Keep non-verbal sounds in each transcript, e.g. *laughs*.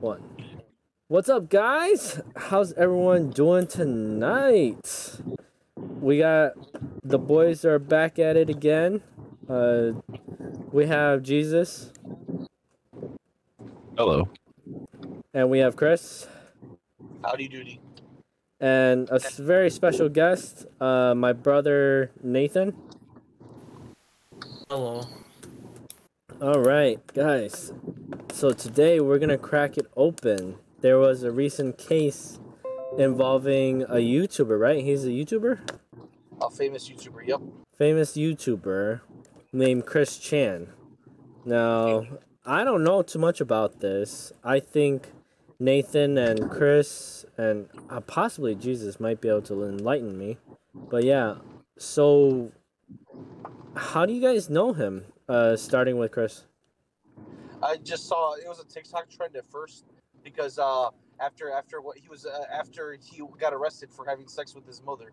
One. What's up, guys? How's everyone doing tonight? We got the boys are back at it again. Uh, we have Jesus Hello. and we have Chris Howdy doody. and a very special guest, uh, my brother Nathan. Hello. All right, guys. So today we're gonna crack it open. There was a recent case involving a YouTuber, right? He's a YouTuber, A famous YouTuber, yep. famous YouTuber named Chris Chan. Now, I don't know too much about this. I think Nathan and Chris and uh, possibly Jesus might be able to enlighten me. But yeah, so how do you guys know him? Uh, starting with Chris. I just saw it was a TikTok trend at first because uh, after after what he was uh, after he got arrested for having sex with his mother,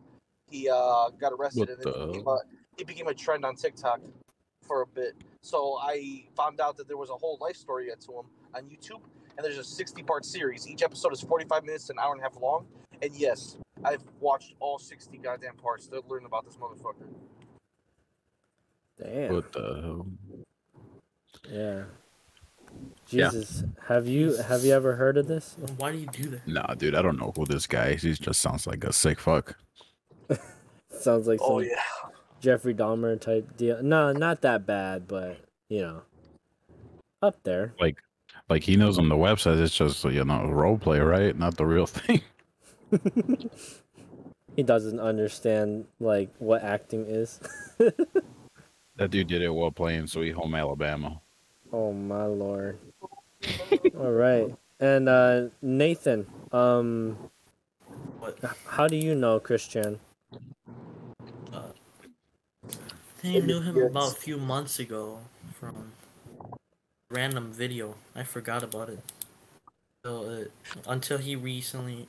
he uh, got arrested What and then the he became, a, he became a trend on TikTok for a bit. So I found out that there was a whole life story to him on YouTube, and there's a 60 part series. Each episode is 45 minutes, an hour and a half long. And yes, I've watched all 60 goddamn parts to learn about this motherfucker. Damn. What the hell? Yeah. Yeah. Jesus, have you have you ever heard of this? Why do you do that? Nah, dude, I don't know who this guy is. He just sounds like a sick fuck. *laughs* Sounds like oh, some Oh yeah. Jeffrey Dahmer type deal. No, not that bad, but you know, up there. Like, like he knows on the website it's just you know role play, right? Not the real *laughs* thing. *laughs* He doesn't understand like what acting is. That dude did it while playing Sweet Home Alabama. oh my lord. *laughs* All right. And uh Nathan, um What? how do you know Christian? Uh, I knew him about a few months ago from random video. I forgot about it. So, uh, until he recently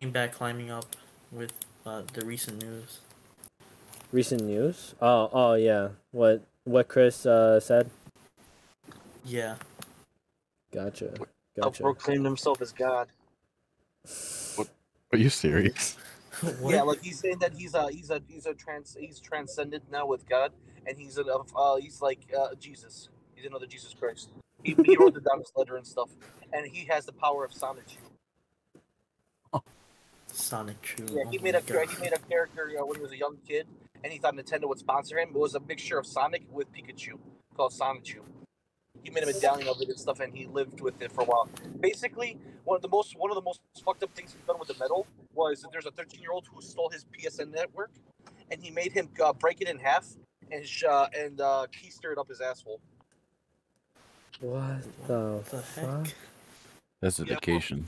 came back climbing up with uh, the recent news. Recent news? Oh, oh yeah. What what Chris uh said? Yeah. Gotcha. Gotcha. Gotcha. proclaimed himself as God. What? Are you serious? *laughs* Yeah, like he's saying that he's a he's a he's a trans he's transcended now with God, and he's a uh, he's like uh, Jesus. He's another Jesus Christ. He, he wrote the down his letter and stuff, and he has the power of Sonic. Sonic Yeah, oh he my made a God. he made a character uh, when he was a young kid, and he thought Nintendo would sponsor him. It was a mixture of Sonic with Pikachu, called Sonichu. He made a medallion of it and stuff, and he lived with it for a while. Basically, one of the most one of the most fucked up things he's done with the medal was that there's a 13 year old who stole his PSN network, and he made him uh, break it in half and sh- uh, and uh, keister it up his asshole. What the, the fuck? heck? That's dedication.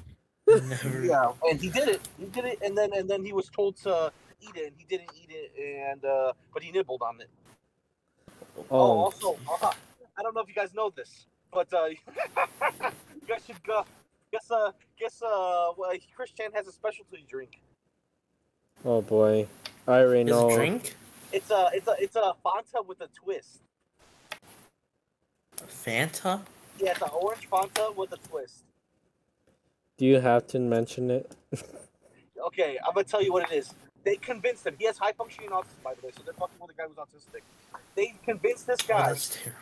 Never. Yeah, and he did it. He did it, and then and then he was told to eat it, and he didn't eat it, and uh, but he nibbled on it. Oh, Oh, also, uh, I don't know if you guys know this, but uh, *laughs* you guys should go. Guess uh, guess uh, well, Christian has a specialty drink. oh boy. I already His know. drink? It's a it's a it's a Fanta with a twist. Fanta? Yeah, it's an orange Fanta with a twist. Do you have to mention it? *laughs* Okay, I'm gonna tell you what it is. They convinced him. He has high functioning autism, by the way, so they're fucking with the guy who's autistic. They convinced this Oh, guy. terrible.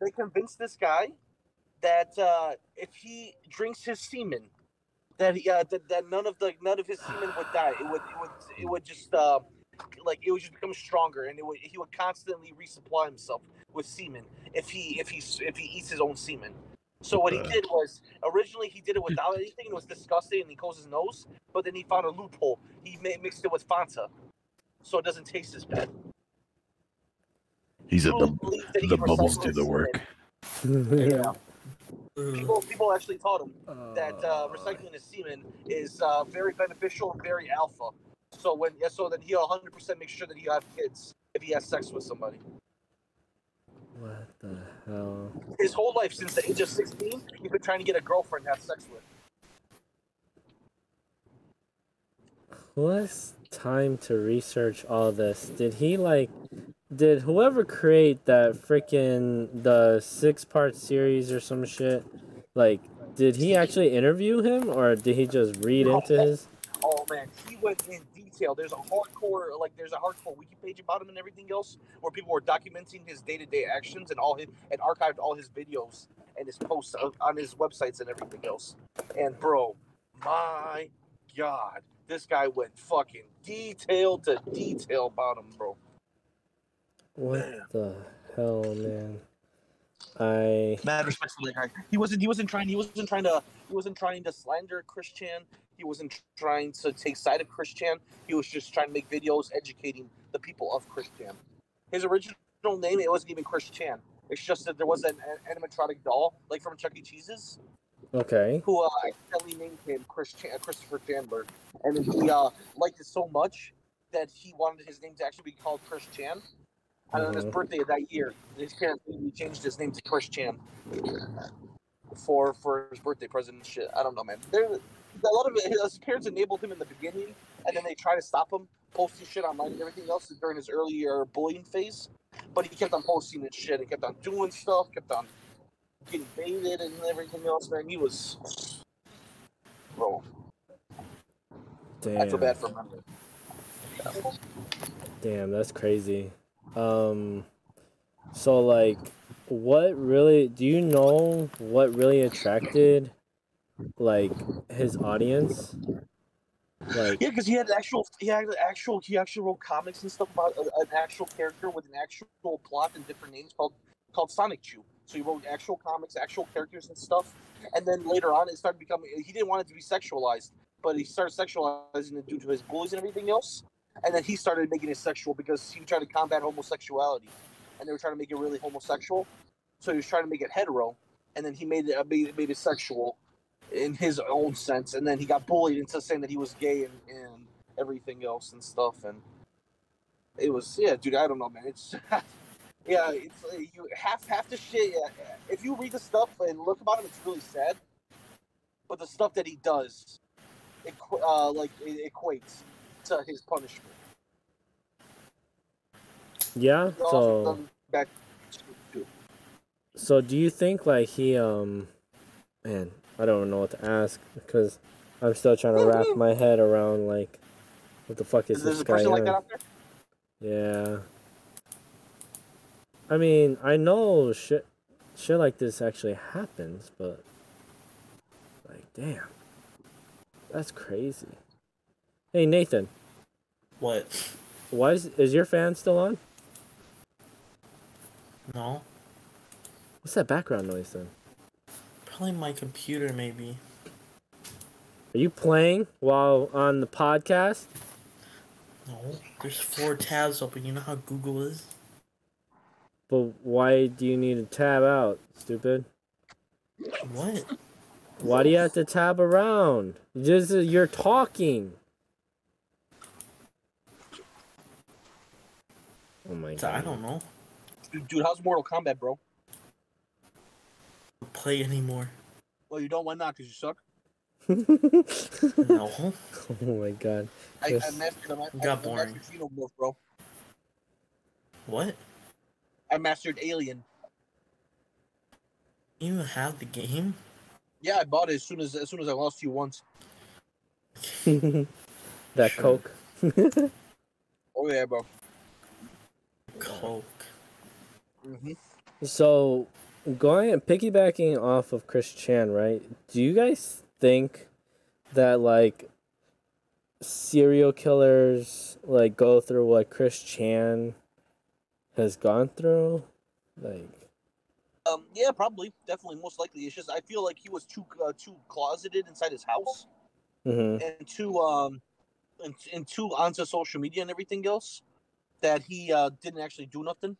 they convinced this guy that uh, if he drinks his semen, that he uh, that, that none of the none of his semen would die. It would it would it would just uh, like it would just become stronger, and it would he would constantly resupply himself with semen if he if he if he eats his own semen. So what he did was originally he did it without anything. It was disgusting, and he closed his nose. But then he found a loophole. He ma- mixed it with Fanta, so it doesn't taste as bad. He said People the he the bubbles do the work. *laughs* Yeah. People, people actually taught him that uh, recycling his semen is uh, very beneficial and very alpha. So when yeah, so then he'll 100 percent make sure that he'll have kids if he has sex with somebody. What the hell? His whole life since the age of 16, he's been trying to get a girlfriend to have sex with. Who has time to research all this? Did he like? Did whoever create that freaking the six part series or some shit? Like, did he actually interview him or did he just read into his? Oh man, he went in detail. There's a hardcore, like there's a hardcore wiki page about him and everything else, where people were documenting his day-to-day actions and all his and archived all his videos and his posts on- on his websites and everything else. And bro, my god, this guy went fucking detail to detail about him, bro. What the hell, man? I Mad respect for that guy. He wasn't. He wasn't trying. He wasn't trying to. He wasn't trying to slander Christian. He wasn't trying to take side of Christian. He was just trying to make videos educating the people of Christian. His original name it wasn't even Christian. It's just that there was an, an animatronic doll, like from Chuck E. Cheese's, okay. who uh, accidentally named him Christian, Christopher Chandler, and he uh, liked it so much that he wanted his name to actually be called Chris Chan. And on his Mhm. birthday of that year, his parents he changed his name to Chris Chan for for his birthday present and shit. I don't know, man. There, a lot of it, his parents enabled him in the beginning, and then they try to stop him posting shit online and everything else during his earlier bullying phase. But he kept on posting and shit. He kept on doing stuff. Kept on baited and everything else. Man, he was, bro. Damn. I feel bad for him. Damn, that's crazy. Um, so like, what really? Do you know what really attracted, like, his audience? Like, Yeah, because he had actual, he had actual, he actually wrote comics and stuff about a, an actual character with an actual plot and different names called called Sonichu. So he wrote actual comics, actual characters and stuff. And then later on, it started becoming. He didn't want it to be sexualized, but he started sexualizing it due to his bullies and everything else. And then he started making it sexual because he tried to combat homosexuality, and they were trying to make it really homosexual. So he was trying to make it hetero, and then he made it made, made it sexual in his own sense, and then he got bullied into saying that he was gay and, and everything else and stuff, and it was yeah, dude. I don't know, man. It's *laughs* yeah, it's uh, you half half the shit. Yeah, if you read the stuff and look about him, it's really sad. But the stuff that he does, it uh, like it equates to his punishment. yeah. So, back so do you think like he um, man, I don't know what to ask because I'm still trying to wrap my head around like, what the fuck is Is this guy like on? that out there? Yeah. I mean, I know shit shit like this actually happens, but like damn. That's crazy. Hey Nathan, What? why is is your fan still on? No. What's that background noise then? Probably my computer, maybe. Are you playing while on the podcast? No. There's four tabs open. You know how Google is? But why do you need to tab out, stupid? What? Why do you have to tab around? Just you're talking. Oh my god. I don't know. Dude, dude, how's Mortal Kombat, bro? Don't play anymore. Well, you don't. Why not? Because you suck. *laughs* No. oh my god. I, I Yes. mastered. I, ma- Got I, I boring. mastered Xenomorph, bro. What? I mastered Alien. You have the game? Yeah, I bought it as soon as as soon as I lost you once. *laughs* that Sure. coke. *laughs* Oh yeah, bro. Coke. hmm So, going piggybacking off of Chris Chan, right? Do you guys think that like serial killers like go through what Chris Chan has gone through? Like, Um, yeah, probably, definitely, most likely. It's just I feel like he was too uh, too closeted inside his house hmm and too um and, and too onto social media and everything else that he uh didn't actually do nothing.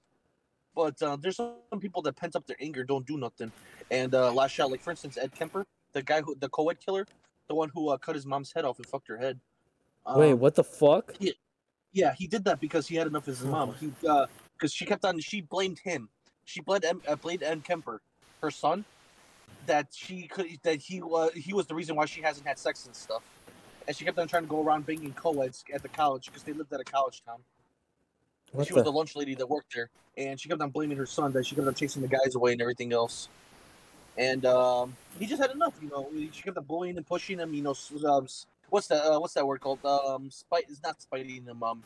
But uh, there's some people that pent up their anger, don't do nothing, and uh, lash out. Like for instance, Ed Kemper, the guy who the co-ed killer, the one who uh, cut his mom's head off and fucked her head. wait, Um, what the fuck? Yeah, he did that because he had enough of his mom. He because she kept on she blamed him. She blamed M, uh, blamed M Kemper, her son, that she could that he was he was the reason why she hasn't had sex and stuff. And she kept on trying to go around banging co-eds at the college because they lived at a college town. What she was the? the lunch lady that worked there, and she kept on blaming her son that she kept on chasing the guys away and everything else. and um, he just had enough. You know, she kept on bullying and pushing him. You know, um, what's that? Uh, what's that word called? Um, spite is not spiting him. Um,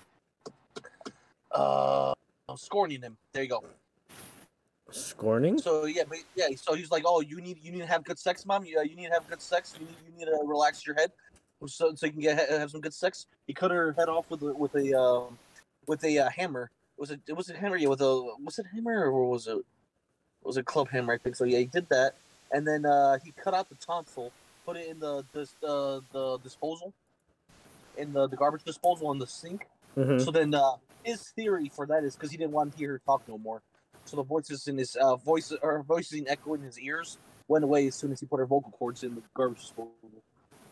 uh, scorning him. There you go. Scorning? So yeah, but yeah. So he's like, "Oh, you need you need to have good sex, mom. Yeah, you need to have good sex. You need you need to relax your head, so so you can get have some good sex." He cut her head off with a with a um, with a uh, hammer. Was it was it hammer? Yeah, with a was it hammer or was it was it club hammer? I think so. Yeah, he did that, and then uh, he cut out the tonsil, put it in the this uh, the disposal, in the the garbage disposal in the sink. Hmm So then, uh, his theory for that is because he didn't want to hear her talk no more. So the voices in his uh, voice or voices in echo in his ears went away as soon as he put her vocal cords in the garbage disposal.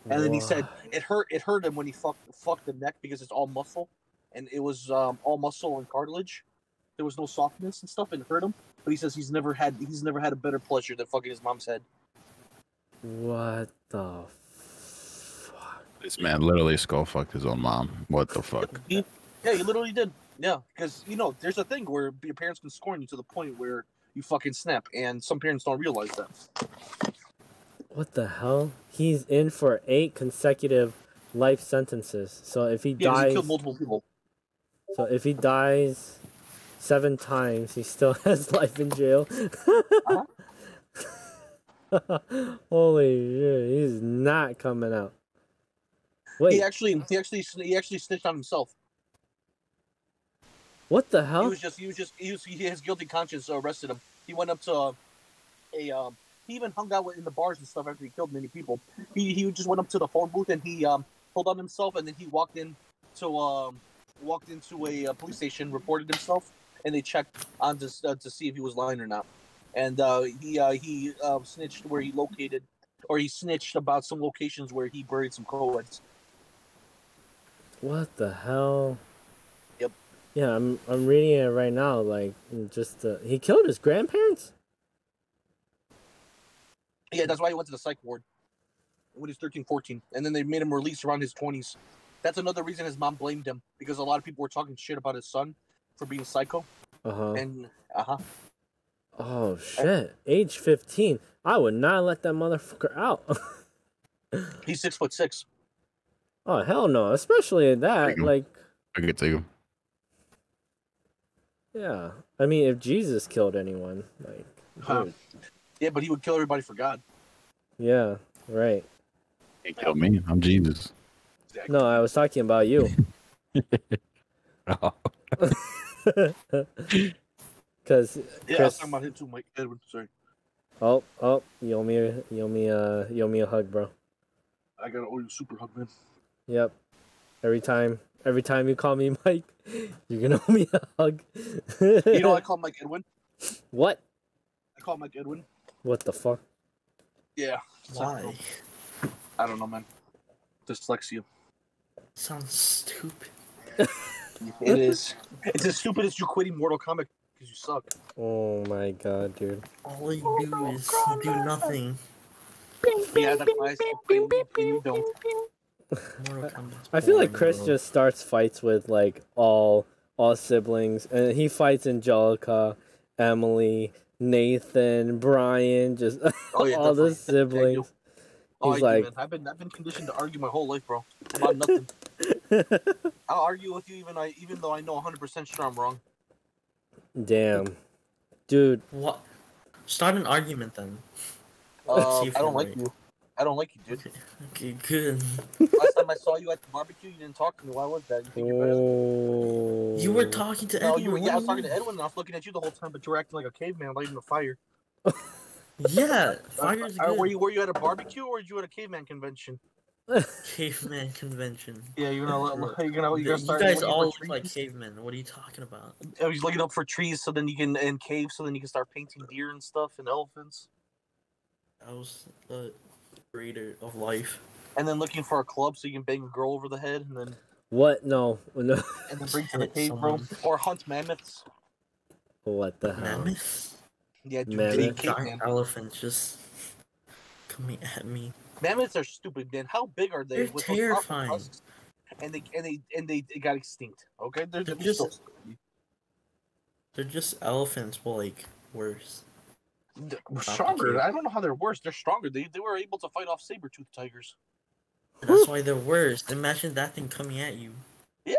And then he said it hurt. It hurt him when he fucked fucked the neck because it's all muscle, and it was um, all muscle and cartilage. There was no softness and stuff, and it hurt him. But he says he's never had he's never had a better pleasure than fucking his mom's head. What the? This man literally skull fucked his own mom. What the fuck? *laughs* Yeah, he literally did. Yeah, because you know, there's a thing where your parents can scorn you to the point where you fucking snap, and some parents don't realize that. What the hell? He's in for eight consecutive life sentences. So if he Yeah, 'cause he dies, killed multiple people. so if he dies seven times, he still *laughs* has life in jail. Uh-huh. *laughs* Holy shit! He's not coming out. Wait, He actually, he actually, he actually snitched on himself. what the hell? He was just, he was just, he was, he, his guilty conscience so arrested him. He went up to uh, a, um, he even hung out in the bars and stuff after he killed many people. He, he just went up to the phone booth and he um, pulled on himself, and then he walked in to, um, walked into a, uh police station, reported himself, and they checked on to uh, to see if he was lying or not. And uh, he uh, he uh, snitched where he located, or he snitched about some locations where he buried some co-eds. What the hell? Yep. Yeah, I'm I'm reading it right now. Like, just uh, he killed his grandparents. Yeah, that's why he went to the psych ward when he was 13, 14. And then they made him release around his 20s. That's another reason his mom blamed him because a lot of people were talking shit about his son for being psycho. Uh huh. And, uh huh. Oh shit! Age fifteen. I would not let that motherfucker out. *laughs* He's six foot six. Oh hell no! Especially in that. Take. Like, I could take him. yeah. I mean, if Jesus killed anyone, like, Huh. Yeah, but he would kill everybody for God. yeah, right. He killed me. I'm Jesus. No, I was talking about you. Oh, *laughs* *laughs* Cause Yeah, I was talking about him too, Mike Edwin. Sorry. oh oh, you owe me a- you owe me a you owe me a hug, bro. I got to owe you a super hug, man. Yep. Every time every time you call me Mike, you're gonna owe me a hug. You know, I call Mike Edwin. what? I call Mike Edwin. What the fuck? Yeah. Why? I don't know, man. Dyslexia. Sounds stupid. It is. It's as stupid as you quitting Mortal Kombat because you suck. Oh my god, dude. All you do is do nothing. Yeah, that's why I said you, you don't. Mortal Kombat's I feel like Chris bro. just starts fights with like all all siblings, and he fights Angelica, Emily, Nathan, Brian, just Oh, yeah, *laughs* all the definitely. Yeah, you- siblings. Oh, He's I do, like- man. I've been I've been conditioned to argue my whole life, bro, about nothing. *laughs* I'll argue with you even I even though I know 100 percent sure I'm wrong. Damn, dude. What? Start an argument then. Uh, See if I don't like you. I don't like you, dude. Okay, good. Last time I saw you at the barbecue, you didn't talk to me. Why was that? You think you're better than Oh. You were talking to No, Edwin. you were, yeah, I was talking to? Edwin and I was looking at you the whole time, but you were acting like a caveman lighting the fire. *laughs* Yeah, fire's Uh, were you were you at a barbecue or were you at a caveman convention? *laughs* Caveman convention. Yeah, you're gonna you're gonna you're gonna start. guys looking all for look like cavemen. What are you talking about? I was looking up for trees so then you can and caves so then you can start painting deer and stuff and elephants, I was the creator of life. and then looking for a club so you can bang a girl over the head and then What? No, *laughs* no. and then bring to the *laughs* cave, bro, someone. or hunt mammoths. What the hell? Mammoth? Yeah, dude, Mammoth. be a Big giant caveman. elephant just coming at me. Mammoths are stupid, man. How big are they? They're with those powerful terrifying. tusks? And they and they and they, they got extinct. Okay, they're, They're they're just- so. They're just elephants, but like worse. They're stronger. I don't know how they're worse. They're stronger. They they were able to fight off saber tooth tigers. That's why they're worse. Imagine that thing coming at you. Yeah,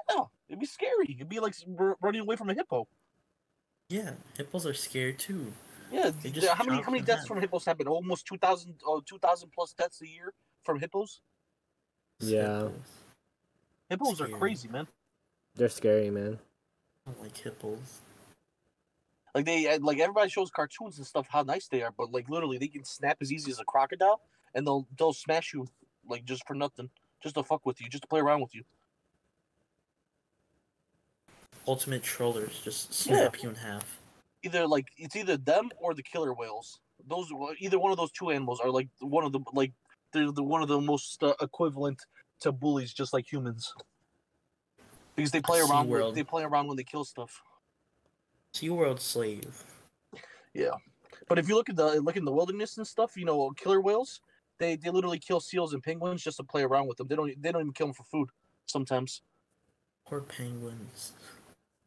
it'd be scary. It'd be like running away from a hippo. Yeah, hippos are scared too. Yeah, They th- just how many how many deaths down. from hippos happen? Almost 2,000 oh, uh, 2,000 plus deaths a year from hippos. Yeah. Hippos. Hippos are crazy, man. They're scary, man. I don't like hippos. Like they uh, like everybody shows cartoons and stuff how nice they are, but like literally they can snap as easy as a crocodile, and they'll they'll smash you like just for nothing, just to fuck with you, just to play around with you. Ultimate trollers just Yeah. snap you in half. Either like it's either them or the killer whales. Those either one of those two animals are like one of the like they're the one of the most uh, equivalent to bullies, just like humans. Because they play around, with, they play around when they kill stuff. SeaWorld slave. Yeah. But if you look at the look in the wilderness and stuff, you know, killer whales, they they literally kill seals and penguins just to play around with them. They don't they don't even kill them for food sometimes. Poor penguins.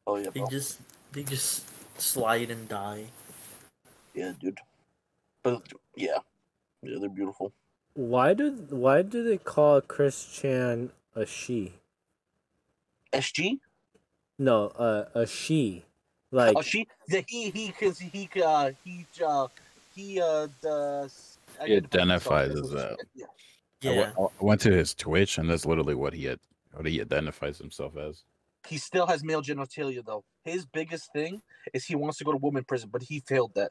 Oh yeah, They bro. just they just slide and die. yeah, dude. But yeah, yeah, they're beautiful. Why do why do they call Chris Chan a she? SG. No, uh, a she. Like oh, she. Yeah, he he because he uh he uh he uh does. He identifies as that. Yeah. I Yeah. went- I went to his Twitch, and that's literally what he had, what he identifies himself as. He still has male genitalia though. His biggest thing is he wants to go to woman prison, but he failed that.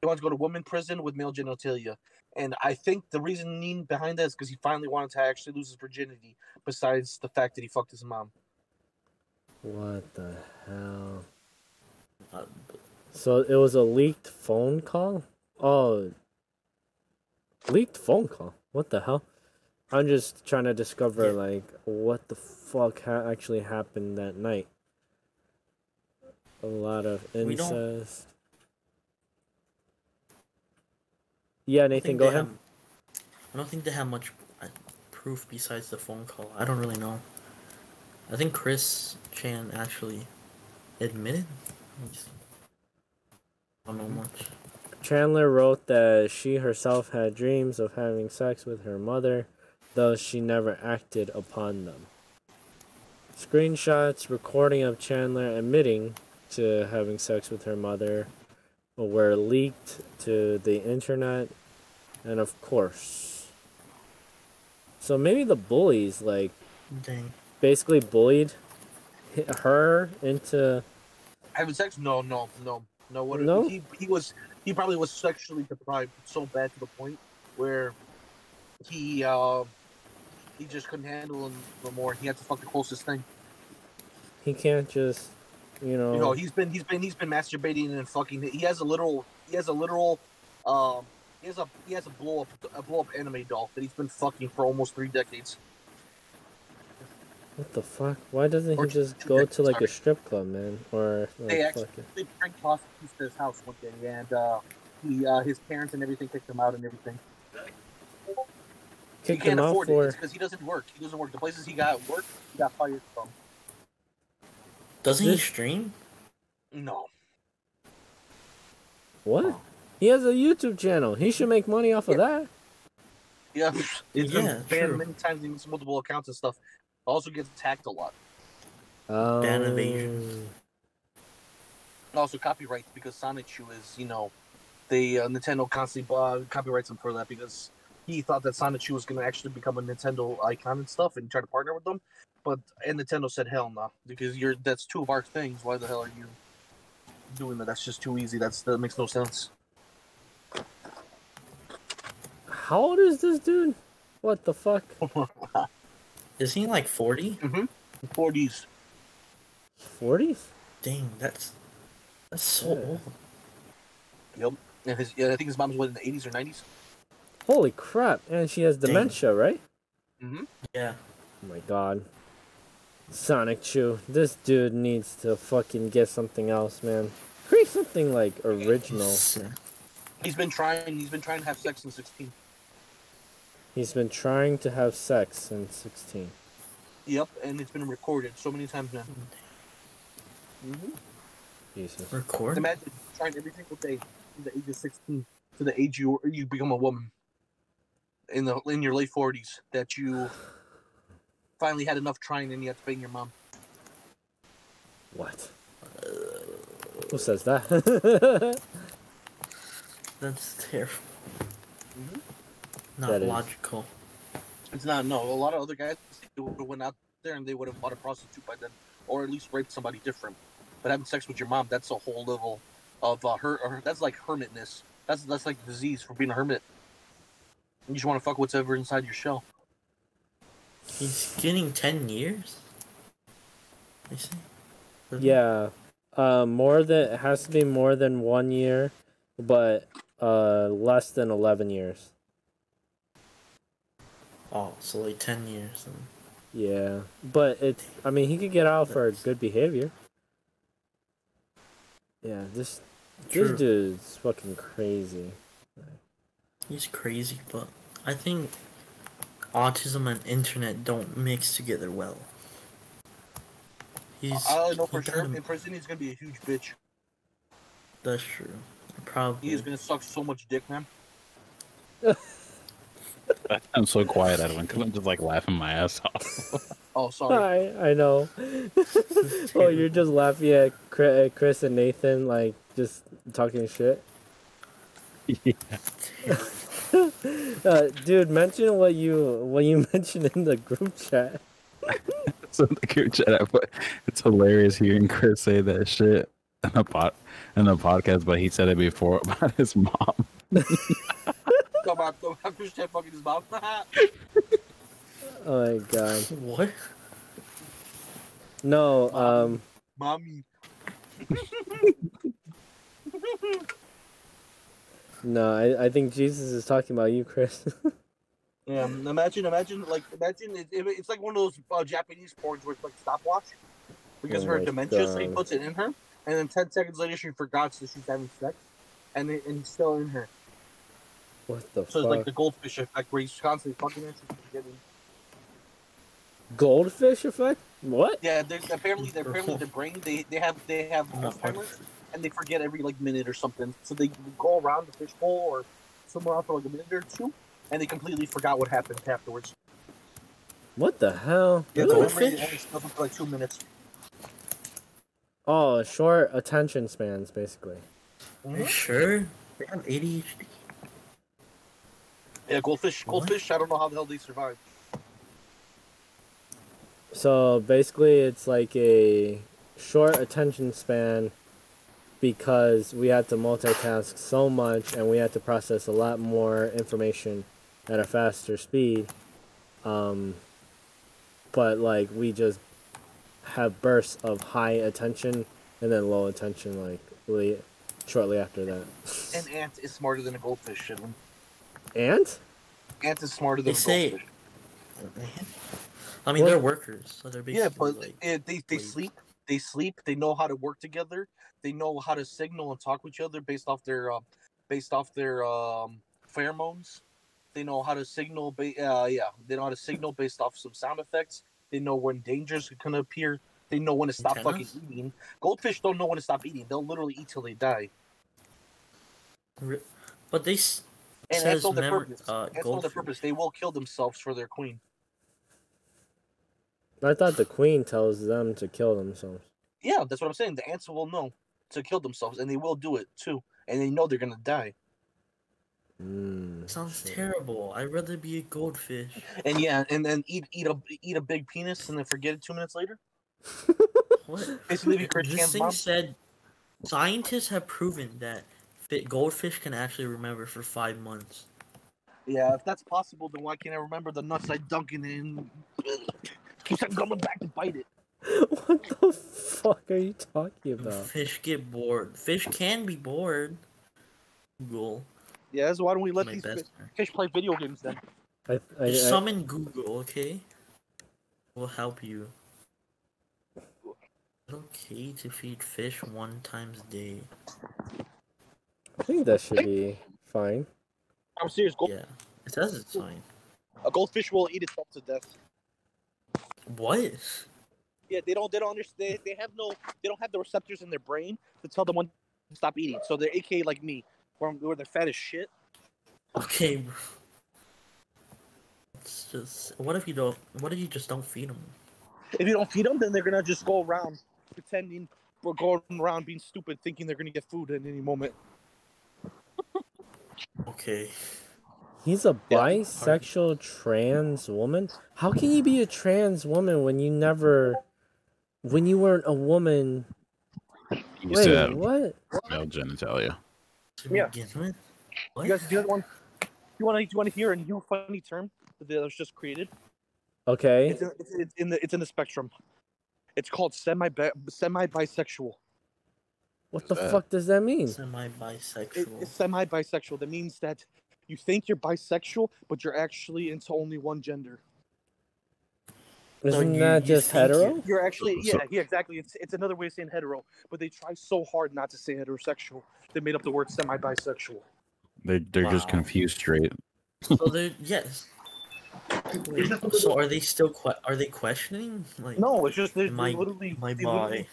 He wants to go to woman prison with male genitalia, and I think the reasoning behind that is because he finally wanted to actually lose his virginity. Besides the fact that he fucked his mom. what the hell? So it was a leaked phone call? Oh. Leaked phone call? What the hell? I'm just trying to discover, Yeah. like, what the fuck ha- actually happened that night. A lot of incest. Yeah, Nathan, go ahead. have- I don't think they have much uh, proof besides the phone call. I don't really know. I think Chris Chan actually admitted. I just- I don't know much. Chandler wrote that she herself had dreams of having sex with her mother, though she never acted upon them. Screenshots recording of Chandler admitting to having sex with her mother were leaked to the internet, and of course. So maybe the bullies, like, Dang. basically bullied her into. Having sex? No, no, no, no. What? No? He he was he probably was sexually deprived so bad to the point where he uh he just couldn't handle it no more. He had to fuck the closest thing. He can't just, you know. You know, he's been he's been he's been masturbating and fucking. He has a literal he has a literal um he has a he has a blow up a blow up anime doll that he's been fucking for almost three decades. What the fuck? Why doesn't Or he just go to like a strip club, man? Or like, They actually fucking... they prank prostitutes to his house one day, and uh, he uh, his parents and everything kicked him out and everything. he can't him out afford for? it because he doesn't work. He doesn't work. The places he got work, he got fired from. Doesn't he stream? No, What? He has a YouTube channel. He should make money off of that. yeah, it's been Yeah, banned true. many times. He makes multiple accounts and stuff. Also gets attacked a lot. Um, Ban evasion. Also copyrights because Sonichu is, you know, they uh, Nintendo constantly uh, copyrights him for that because he thought that Sonichu was going to actually become a Nintendo icon and stuff, and he tried to partner with them. But and Nintendo said, "Hell no," because you're that's two of our things. Why the hell are you doing that? That's just too easy. That's that makes no sense. How old is this dude? What the fuck? *laughs* Mm-hmm. Is he like 40? Forties. 40s? Dang, that's that's so Yeah. old. Yep. And his, yeah, I think his mom's what in the eighties or nineties. Holy crap. And she has Dang. dementia, right? Mm-hmm. Yeah. Oh my god. Sonichu. This dude needs to fucking get something else, man. Create something like original. He's been trying. He's been trying to have sex since sixteen. He's been trying to have sex since 16. Yep, and it's been recorded so many times now. Mm-hmm. Jesus. Record? Imagine trying every single day from the age of sixteen. to the age you you become a woman in the in your late forties that you finally had enough trying and you have to bang your mom. What? Who says that? *laughs* That's terrible. Mhm. Not That is. logical. It's not no. A lot of other guys would have went out there and they would have bought a prostitute by then, or at least raped somebody different. But having sex with your mom, that's a whole level of uh, her. Or that's like hermitness. That's that's like disease for being a hermit. You just want to fuck whatever inside your shell. He's getting ten years. I see. yeah. Uh, more than it has to be more than one year, but uh, less than eleven years. Oh, so like ten years. Then. Yeah, but it. I mean, he could get out for good behavior. Yeah, this True. this dude's fucking crazy. He's crazy, but I think autism and internet don't mix together well. He's. I know for sure. got In prison, he's gonna be a huge bitch. That's true. Probably. He's gonna suck so much dick, man. *laughs* *laughs* I'm so quiet, Edwin, because I'm just like laughing my ass off. *laughs* Oh, sorry. I I know. *laughs* oh, you're just laughing at Chri- at Chris and Nathan, like just talking shit. yeah. Uh, dude, mention what you what you mentioned in the group chat. So in the group chat, I put, it's hilarious hearing Chris say that shit in a pod, in a podcast, but he said it before about his mom. Talk about talk about Christian fucking mouth. Oh my god. What? No, um, Mommy. *laughs* no, I, I think Jesus is talking about you, Chris. *laughs* Yeah, imagine, imagine, like, imagine it, it- it's like one of those uh, Japanese porns where it's like stopwatch. Because Oh her my dementia, so he puts it in her, and then ten seconds later she forgot, so she's having sex, and it, and it's still in her. What the fuck? So it's like the goldfish effect, where he's constantly fucking her. so she's getting- Goldfish effect? What? Yeah, they're, apparently, they're, apparently *laughs* the brain they, they have they have I'm not quite Alzheimer's, and they forget every like minute or something. So they go around the fishbowl or somewhere else for like a minute or two, and they completely forgot what happened afterwards. What the hell? Yeah, Really? the memory Goldfish? only for like two minutes. Oh, short attention spans, basically. Are you sure? They have ADHD. Yeah, goldfish. What? Goldfish. I don't know how the hell they survive. So basically, it's like a short attention span because we had to multitask so much and we had to process a lot more information at a faster speed. Um, but like we just have bursts of high attention and then low attention, like really shortly after that. An ant is smarter than a goldfish. Ant? Ant is smarter They than a say- goldfish. I mean, What? they're workers, so they're Yeah, but like. they they like- sleep. They sleep. They know how to work together. They know how to signal and talk with each other based off their uh, based off their um, pheromones. They know how to signal. Ba- uh, yeah, they know how to signal based off some sound effects. They know when dangers are gonna appear. They know when to stop Antennas? fucking eating. Goldfish don't know when to stop eating. They'll literally eat till they die. But they s- And says that's all their never. purpose. Uh, That's all their purpose. They will kill themselves for their queen. I thought the queen tells them to kill themselves. Yeah, that's what I'm saying. The ants will know to kill themselves, and they will do it too. And they know they're gonna die. Mm, Sounds shit. terrible. I'd rather be a goldfish. And yeah, and then eat eat a eat a big penis, and then forget it two minutes later. What? Basically, be This thing mom. said scientists have proven that fi- goldfish can actually remember for five months. Yeah, if that's possible, then why can't I remember the nuts I dunk in and *laughs* keeps on coming back to bite it? *laughs* what the fuck are you talking about? Fish get bored. Fish can be bored. Google. Yeah, so why don't we let my these fish, fish play video games then? I, I, I, Just summon Google, okay? We'll help you. It's okay to feed fish one times a day. I think that should be fine. I'm serious. Gold, Yeah, it says it's fine. A goldfish will eat itself to death. What? Yeah, they don't. They don't understand. They, they have no. They don't have the receptors in their brain to tell them when to stop eating. So they're AK like me. where, I'm, where they're fat as shit. Okay, bro. It's just. What if you don't? What if you just don't feed them? If you don't feed them, then they're gonna just go around pretending we're going around being stupid, thinking they're gonna get food at any moment. Okay. He's a Yeah. bisexual trans woman. How can you be a trans woman when you never, when you weren't a woman? He used Wait, to have what? male genitalia. Yeah. begin. What? You guys, do you want? You want to? You want to hear a new funny term that was just created? Okay. It's in, it's, it's in the it's in the spectrum. It's called semi semi bisexual. What the that? fuck does that mean? Semi It, bisexual. it's semi bisexual. That means that you think you're bisexual, but you're actually into only one gender. Isn't you- that you just you- hetero? You're actually yeah yeah exactly. It's it's another way of saying hetero, but they try so hard not to say heterosexual. They made up the word semi bisexual. They they're just confused straight. So they're yes. Wait, so are they still que- are they questioning? Like No, it's just they're, Am I- they're literally am I they literally- bi?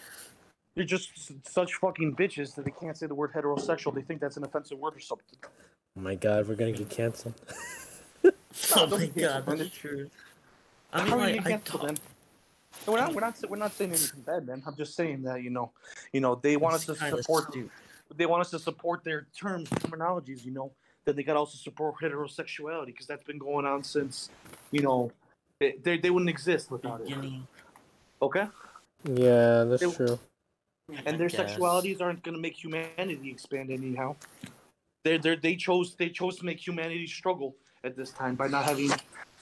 They're just such fucking bitches that they can't say the word heterosexual. They think that's an offensive word or something. Oh my god, we're gonna get canceled. *laughs* Oh don't my god, disappointed. that's true. I mean, How are you like, gonna I cancel talk, them? We're not. We're not. We're not saying anything bad, man. I'm just saying that you know, you know, they want us to support. stupid. They want us to support their terms, terminologies. You know, that they got to also support heterosexuality because that's been going on since, you know, they they, they wouldn't exist without it. Okay, Yeah, that's They- true. Mm-hmm. and their sexualities aren't going to make humanity expand anyhow. They they they chose they chose to make humanity struggle at this time by not having,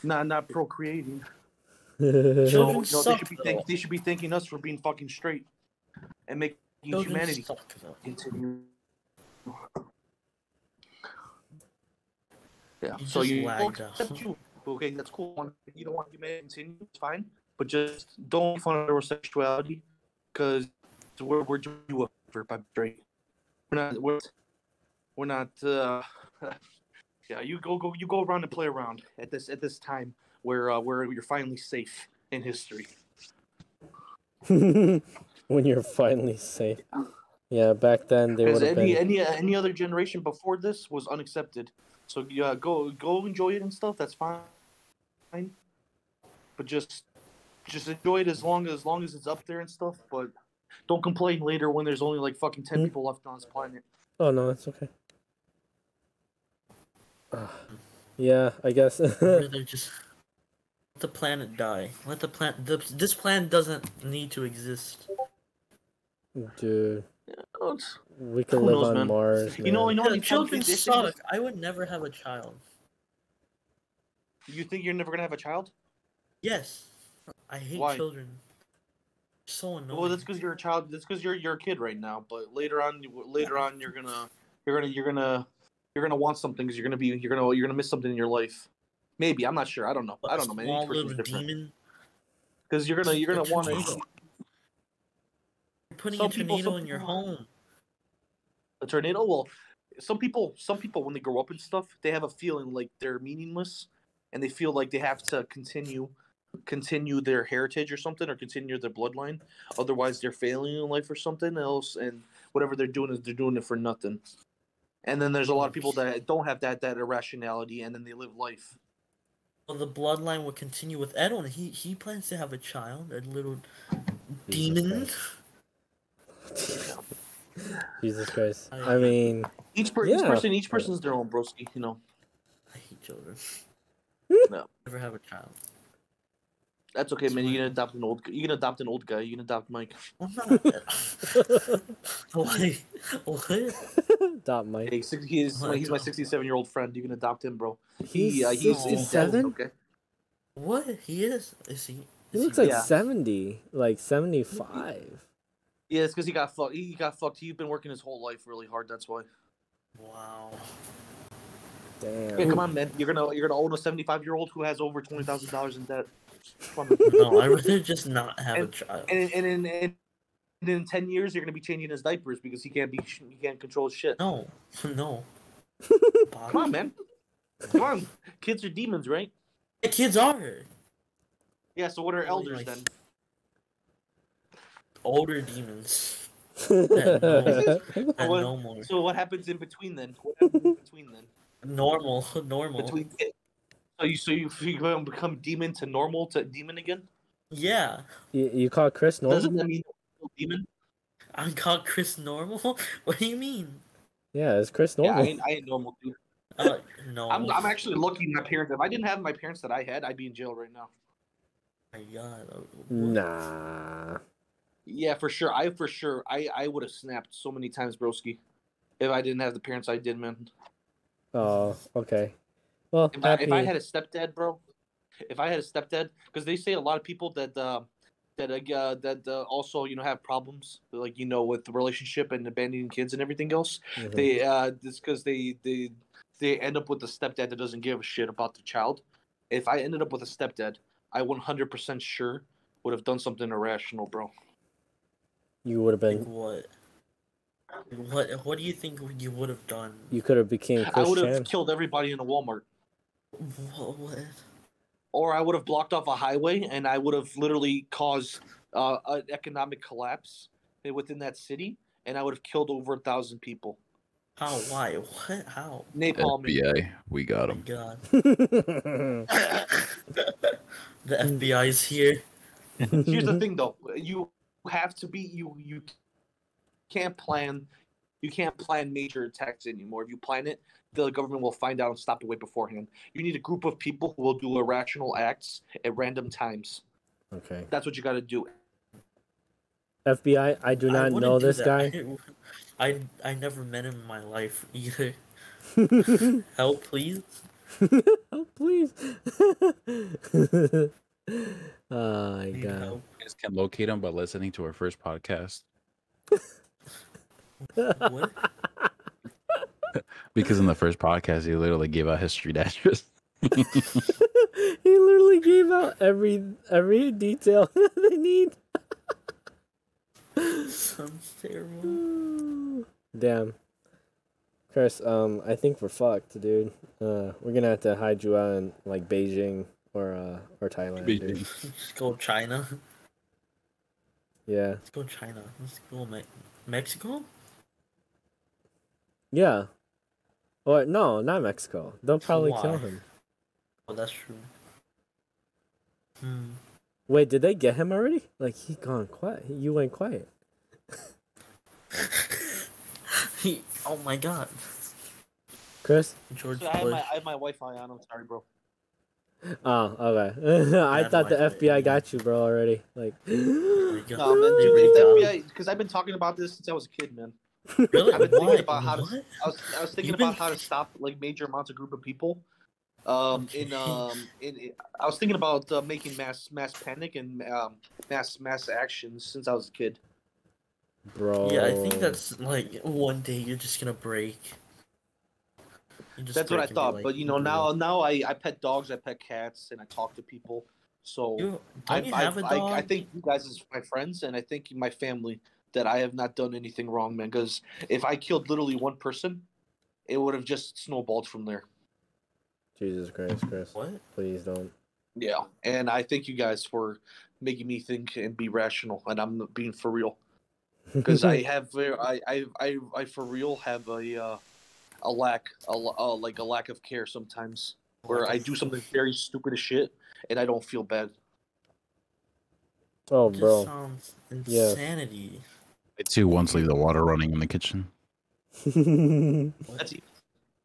not not procreating. *laughs* Children No, no, they should be think, they should be thanking us for being fucking straight and making Children humanity suck, continue. Yeah. You so you lagged you. Okay, that's cool. You don't want humanity to continue, it's fine. But just don't make fun of heterosexuality because we're we're doing you a favor by straight. We're not we're, we're not uh *laughs* yeah, you go go you go around and play around at this at this time where uh, where you're finally safe in history. *laughs* when you're finally safe. Yeah, back then they would have any been. any any other generation before this was unaccepted. So yeah, go go enjoy it and stuff. That's fine. But just just enjoy it as long as long as it's up there and stuff. But don't complain later when there's only like fucking 10 Hmm. people left on this planet. Oh no, that's okay. Ah, yeah, I guess. *laughs* I'd just let the planet die. Let the planet. The, this planet doesn't need to exist. Dude, it's- we could live knows, on man? Mars. You know, man. you know, Yeah, any children children suck. I would never have a child. You think you're never gonna have a child? Yes, I hate Why? children. So annoying. Well, that's because you're a child. That's because you're you're a kid right now. But later on, later on, you're gonna you're gonna you're gonna you're gonna want something because you're gonna be you're gonna you're gonna miss something in your life. Maybe I'm not sure. I don't know. I don't know, man. Small Each person's little different. demon. Because you're gonna you're gonna want to You're putting Some a people- tornado some in your home. a tornado. Well, some people some people when they grow up and stuff, they have a feeling like they're meaningless, and they feel like they have to continue continue their heritage or something or continue their bloodline otherwise they're failing in life or something else and whatever they're doing is they're doing it for nothing and then there's a lot of people that don't have that that irrationality and then they live life Well, the bloodline will continue with Edwin. He he plans to have a child, a little Jesus demon. Christ. *laughs* Jesus Christ. I- I mean, each, per- each person each but- person's their own broski you know I hate children. *laughs* No. Never have a child. That's okay man you fine. can adopt an old you can adopt an old guy you can adopt mike I'm not. *laughs* Why? What? dot Mike. hey, six, he is, Oh my he's my 67 year old friend you can adopt him bro He's he, uh, he's, he's dead, 67? okay What? He is? Is he? He is looks like Yeah. 70, like 75. Yeah, it's because he got fucked. He got fucked. He's been working his whole life really hard. That's why. Wow. Yeah, Damn. come on, man. You're gonna you're gonna own a 75 year old who has over twenty thousand dollars in debt. Come on, man. No, I'd *laughs* rather just not have a child. and in, and in and in 10 years, you're gonna be changing his diapers because he can't be he can't control shit. No, *laughs* no. *laughs* Come on, man. Come on. Kids are demons, right? The kids are Yeah. So what are elders like- then? older demons. no. And What- no more. So what happens in between then? What happens in between then? Normal, normal. Between so you so you you go and become demon to normal to demon again? Yeah, you, you call Chris normal? Doesn't normal? that mean demon? I called Chris normal. *laughs* What do you mean? Yeah, is Chris Yeah, I normal? ain't, I ain't normal dude. Uh, no. I'm I'm actually lucky my parents. If I didn't have my parents that I had, I'd be in jail right now. my God. uh, what- Nah. Yeah, for sure. I for sure I I would have snapped so many times, broski, if I didn't have the parents I did, man. Oh, okay. Well, If I, if I had a stepdad, bro, if I had a stepdad, because they say a lot of people that uh, that uh, that uh, also you know have problems, like you know with the relationship and abandoning kids and everything else. Mhm. They uh, it's because they they they end up with a stepdad that doesn't give a shit about the child. If I ended up with a stepdad, I 100% sure would have done something irrational, bro. you would have Like been. what? What? What do you think you would have done? You could have became I would have Chan. killed everybody in a Walmart. What? what? or I would have blocked off a highway and I would have literally caused uh, an economic collapse within that city, and I would have killed over a thousand people. How? Why? What? How? Napalm. FBI, we got Oh him. God. *laughs* the FBI is here. Here's the thing, though: you have to be you. You can't plan. You can't plan major attacks anymore. If you plan it, the government will find out and stop it way beforehand. You need a group of people who will do irrational acts at random times. okay. That's what you got to do. FBI, I do not wouldn't know do this that. guy. *laughs* I I never met him in my life *laughs* either. *laughs* Help, please. oh, please. oh my Need god. help. You guys can locate him by listening to our first podcast. What? Because in the first podcast, he literally gave out his street address. he literally gave out every every detail *laughs* they need. Sounds terrible. Damn. Chris, um, I think we're fucked, dude. Uh, we're gonna have to hide you out in like Beijing or uh or Thailand. Dude. Let's *laughs* go China. Yeah, Let's go China. Let's go Me- Mexico. Yeah. Or no, not Mexico. They'll probably kill him. Oh, that's true. Hmm. Wait, did they get him already? Like he gone quiet. You went quiet. *laughs* he. Oh my God. Chris. George So I have my I have my Wi-Fi on. I'm sorry, bro. Oh, okay. *laughs* I Bad thought the Wi-Fi. FBI got you, bro. Already. Like. *gasps* Oh my God. No, man, dude, the. FBI, because I've been talking about this since I was a kid, man. Really? I've been thinking Why? about how to- What? I was, I was thinking You've been- about how to stop like major amounts of group of people. Um, in um, in, in- I was thinking about uh, making mass mass panic and um, mass mass actions since I was a kid. Bro. Yeah, I think that's like one day you're just gonna break. Just That's what I break and be thought. like, but you know, now now I, I pet dogs, I pet cats, and I talk to people. So You, don't I, you I, have a I, dog? I think you guys is my friends, and I think my family that I have not done anything wrong, man. Because if I killed literally one person, it would have just snowballed from there. Jesus Christ, Chris. What? Please don't. Yeah, and I thank you guys for making me think and be rational, and I'm being for real *laughs* because I have I, I I I for real have a uh, a lack a, l- uh, like a lack of care sometimes where I do something very stupid as shit and I don't feel bad. Oh, Just bro. sounds Yeah. insanity. I too once leave the water running in the kitchen. *laughs* That's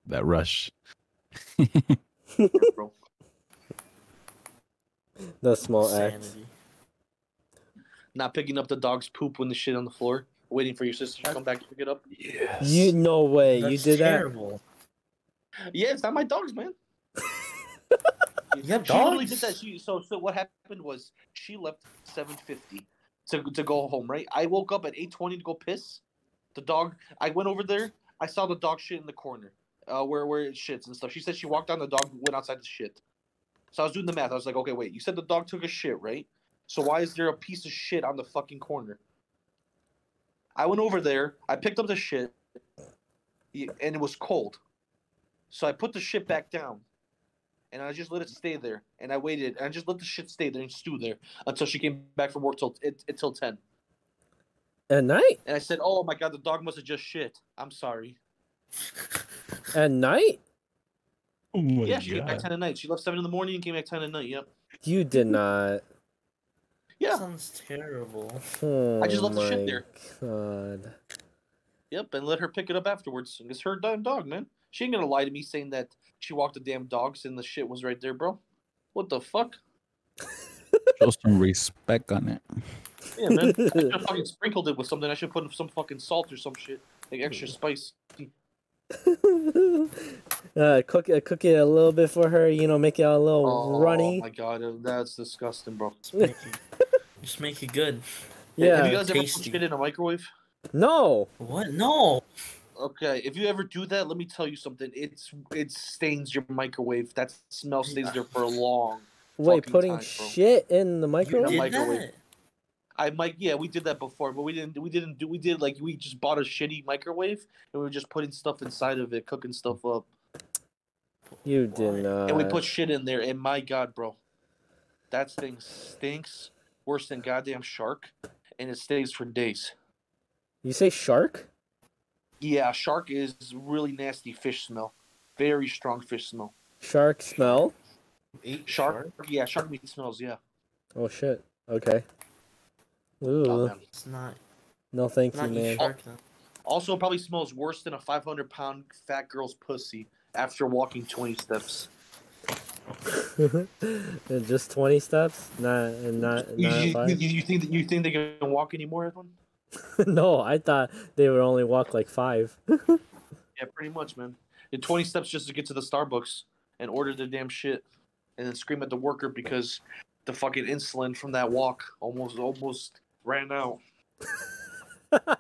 That rush. *laughs* it, the small act. Not picking up the dog's poop when the shit on the floor, waiting for your sister to come back to pick it up. Yes. You no way. you did terrible. Yeah, it's not my dogs, man. You *laughs* have She literally dogs? did that. She, so so what happened was she left seven fifty to to go home. Right. I woke up at eight twenty to go piss. The dog. I went over there. I saw the dog shit in the corner, uh, where where it shits and stuff. She said she walked down. The dog went outside the shit. So I was doing the math. I was like, okay, wait. You said the dog took a shit, right? So why is there a piece of shit on the fucking corner? I went over there. I picked up the shit, and it was cold. So I put the shit back down and I just let it stay there. And I waited, and I just let the shit stay there and stew there until she came back from work till it, until ten. At night? And I said, "Oh my god, the dog must have just shit." I'm sorry. *laughs* At night? Oh my yeah, she came back ten at night. She left seven in the morning and came back ten at night. Yep. You did not. Yeah. Sounds terrible. Oh I just left the my shit there. God. Yep, and let her pick it up afterwards. It's her damn dog, man. She ain't gonna lie to me saying that she walked the damn dogs and the shit was right there, bro. What the fuck? Show some respect on it. Yeah, man. *laughs* I should have fucking sprinkled it with something. I should put some fucking salt or some shit, like extra spice. *laughs* uh, cook it, cook it a little bit for her. You know, make it a little Oh runny. Oh my god, that's disgusting, bro. Just make it, just make it good. Yeah. Have you Yeah. guys ever put tasty. shit in a microwave? No. What? No. Okay, if you ever do that, let me tell you something. It's it stains your microwave. That smell stays there for a long. Wait, putting time, shit in the You microwave? did microwave. that? I might yeah, we did that before, but we didn't we didn't do we did like we just bought a shitty microwave and we were just putting stuff inside of it, cooking stuff up. You did not. And we put shit in there and my god, bro. That thing stinks worse than goddamn shark and it stays for days. You say shark? Yeah, shark is really nasty fish smell. Very strong fish smell. Shark smell? Ate Shark, yeah, shark meat smells, yeah. Oh shit. Okay. Ooh. Oh. It's not. no, thank you, Not eat man. shark then. Also, probably smells worse than a 500 pound fat girl's pussy after walking 20 steps. *laughs* Just twenty steps? Not, not, not you, you, you think that you think they can walk anymore, Edwin? *laughs* no, I thought they would only walk like five. *laughs* Yeah, pretty much, man. Did 20 steps just to get to the Starbucks and order the damn shit, and then scream at the worker because the fucking insulin from that walk almost almost ran out. *laughs*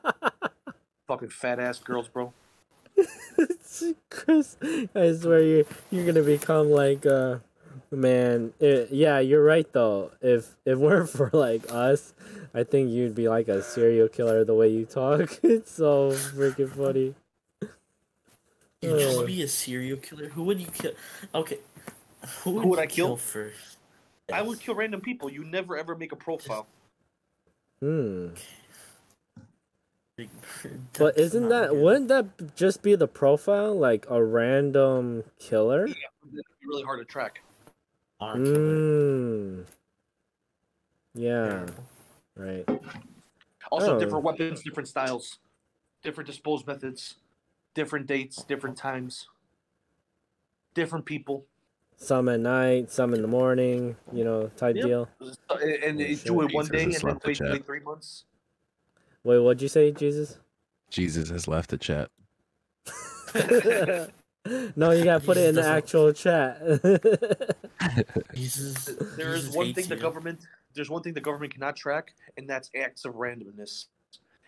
Fucking fat ass girls, bro. Chris, I swear you you're gonna become like uh man. It, yeah, you're right though. If it weren't for like us, I think you'd be like a serial killer the way you talk. *laughs* It's so freaking funny. You'd just Oh. be a serial killer. Who would you kill? Okay. Who would, would you I kill? first? I would kill random people. You never ever make a profile. Hmm. But isn't that good. wouldn't that just be the profile like a random killer? It'd be really hard to track. Our killer. Hmm. Yeah. Terrible. Right. Also, Oh. different weapons, different styles, different dispose methods, different dates, different times, different people. Some at night, some in the morning. You know, type Yep. deal. And, and Oh, do it one Jesus day and then left the wait, three months. Wait, what'd you say, Jesus? Jesus has left the chat. *laughs* *laughs* no, you gotta put it in the doesn't- actual chat. *laughs* Jesus. There is Jesus one hates thing the you. government. There's one thing the government cannot track, and that's acts of randomness.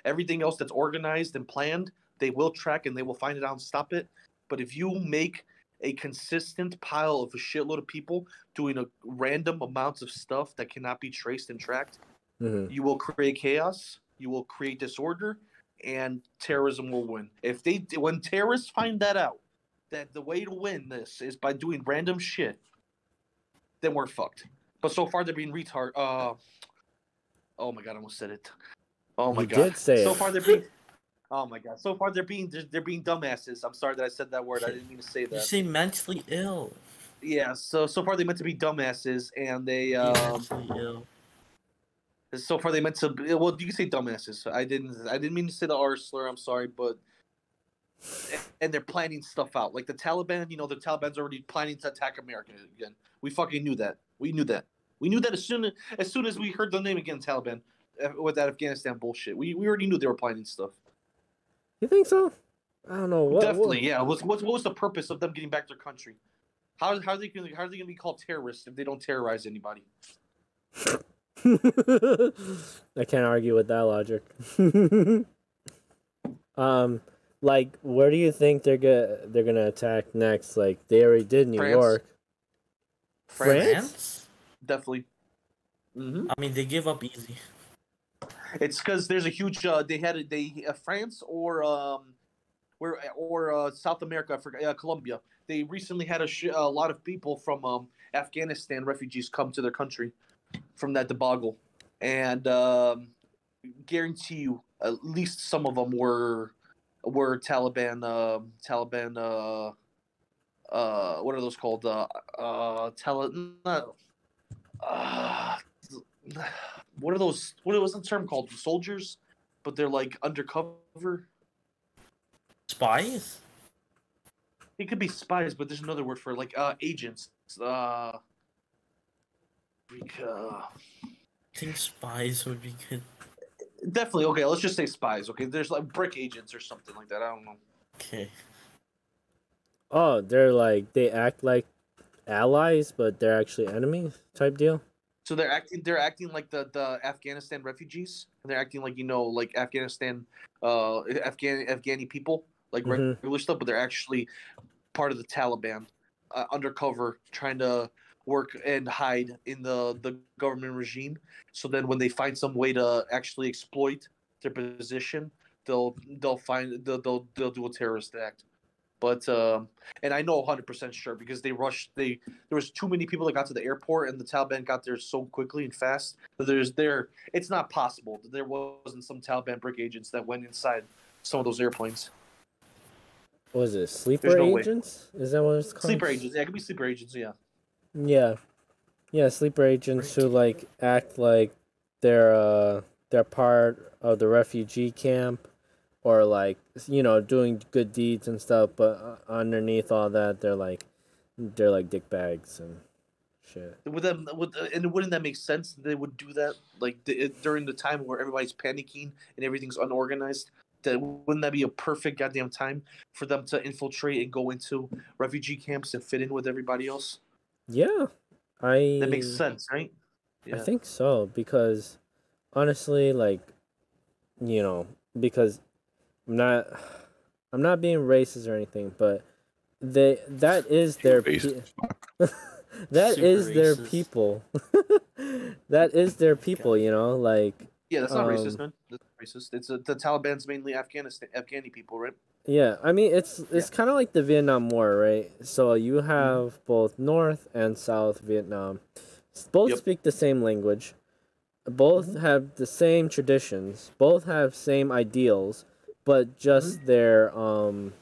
Everything else that's organized and planned, they will track and they will find it out and stop it. But if you make a consistent pile of a shitload of people doing a random amounts of stuff that cannot be traced and tracked, Mhm. you will create chaos, you will create disorder, and terrorism will win. If they when terrorists find that out, that the way to win this is by doing random shit, then we're fucked. But so far they're being retard. Uh, oh my god, I almost said it. Oh my You god. did say so it. far they're being. Oh my god. So far they're being they're, they're being dumbasses. I'm sorry that I said that word. I didn't mean to say that. You that. say mentally ill. Yeah. So so far they meant to be dumbasses, and they um. mentally ill. So far, they meant to. Well, you can say dumbasses. I didn't. I didn't mean to say the R slur. I'm sorry, but and they're planning stuff out. Like the Taliban. You know, the Taliban's already planning to attack America again. We fucking knew that. We knew that. We knew that as soon as, as soon as we heard the name again, Taliban, uh, with that Afghanistan bullshit. We we already knew they were planning stuff. you think so? I don't know. What, Definitely, yeah. What's what, what was the purpose of them getting back their country? How how are they gonna how are they gonna be called terrorists if they don't terrorize anybody? *laughs* I can't argue with that logic. *laughs* um, like, where do you think they're gonna they're gonna attack next? Like, they already did New France. York. France. France? Definitely. Mm-hmm. I mean, they give up easy. It's because there's a huge. Uh, they had a, they uh, France or um, where or uh, South America, I forgot, uh, Colombia. They recently had a, sh- a lot of people from um, Afghanistan refugees come to their country from that debacle, and um, guarantee you, at least some of them were were Taliban. Uh, Taliban. Uh, uh, what are those called? Uh, uh, tele. Not, uh, what are those? What was the term called? Soldiers, but they're like undercover. Spies? It could be spies, but there's another word for it, like uh, agents. Uh, uh, I think spies would be good. definitely okay. Let's just say spies. Okay, there's like brick agents or something like that. I don't know. Okay. Oh, they're like they act like allies, but they're actually enemies type deal. So they're acting. They're acting like the the Afghanistan refugees. And they're acting like you know, like Afghanistan, uh, Afghan Afghani people, like Mhm. regular stuff. But they're actually part of the Taliban, uh, undercover, trying to work and hide in the the government regime. So then, when they find some way to actually exploit their position, they'll they'll find they'll they'll, they'll do a terrorist act. But um, and I know 100% sure because they rushed. They there was too many people that got to the airport, and the Taliban got there so quickly and fast. That there's there. It's not possible that there wasn't some Taliban brick agents that went inside some of those airplanes. What was it sleeper no way. agents? Is that what it's called? Sleeper agents. Yeah, it could be sleeper agents. Yeah. Yeah, yeah, sleeper agents who like act like they're uh they're part of the refugee camp, or like you know doing good deeds and stuff, but uh, underneath all that they're like they're like dick bags and shit. Would them would and wouldn't that make sense? that They would do that like the, during the time where everybody's panicking and everything's unorganized. That wouldn't that be a perfect goddamn time for them to infiltrate and go into refugee camps and fit in with everybody else? Yeah, I That makes sense, right? I think so because honestly, like, you know, because I'm not, I'm not being racist or anything, but they that is their pe- *laughs* that Super is their people. *laughs* that is their people, you know, like Yeah, that's not Um, racist, man. That's racist. It's uh the Taliban's mainly Afghanistan, Afghani people, right? yeah. I mean, it's it's kind of like the Vietnam War, right? So you Mm-hmm. have both North and South Vietnam, both Yep. speak the same language, both Mhm. have the same traditions, both have same ideals, but Mm-hmm. just their um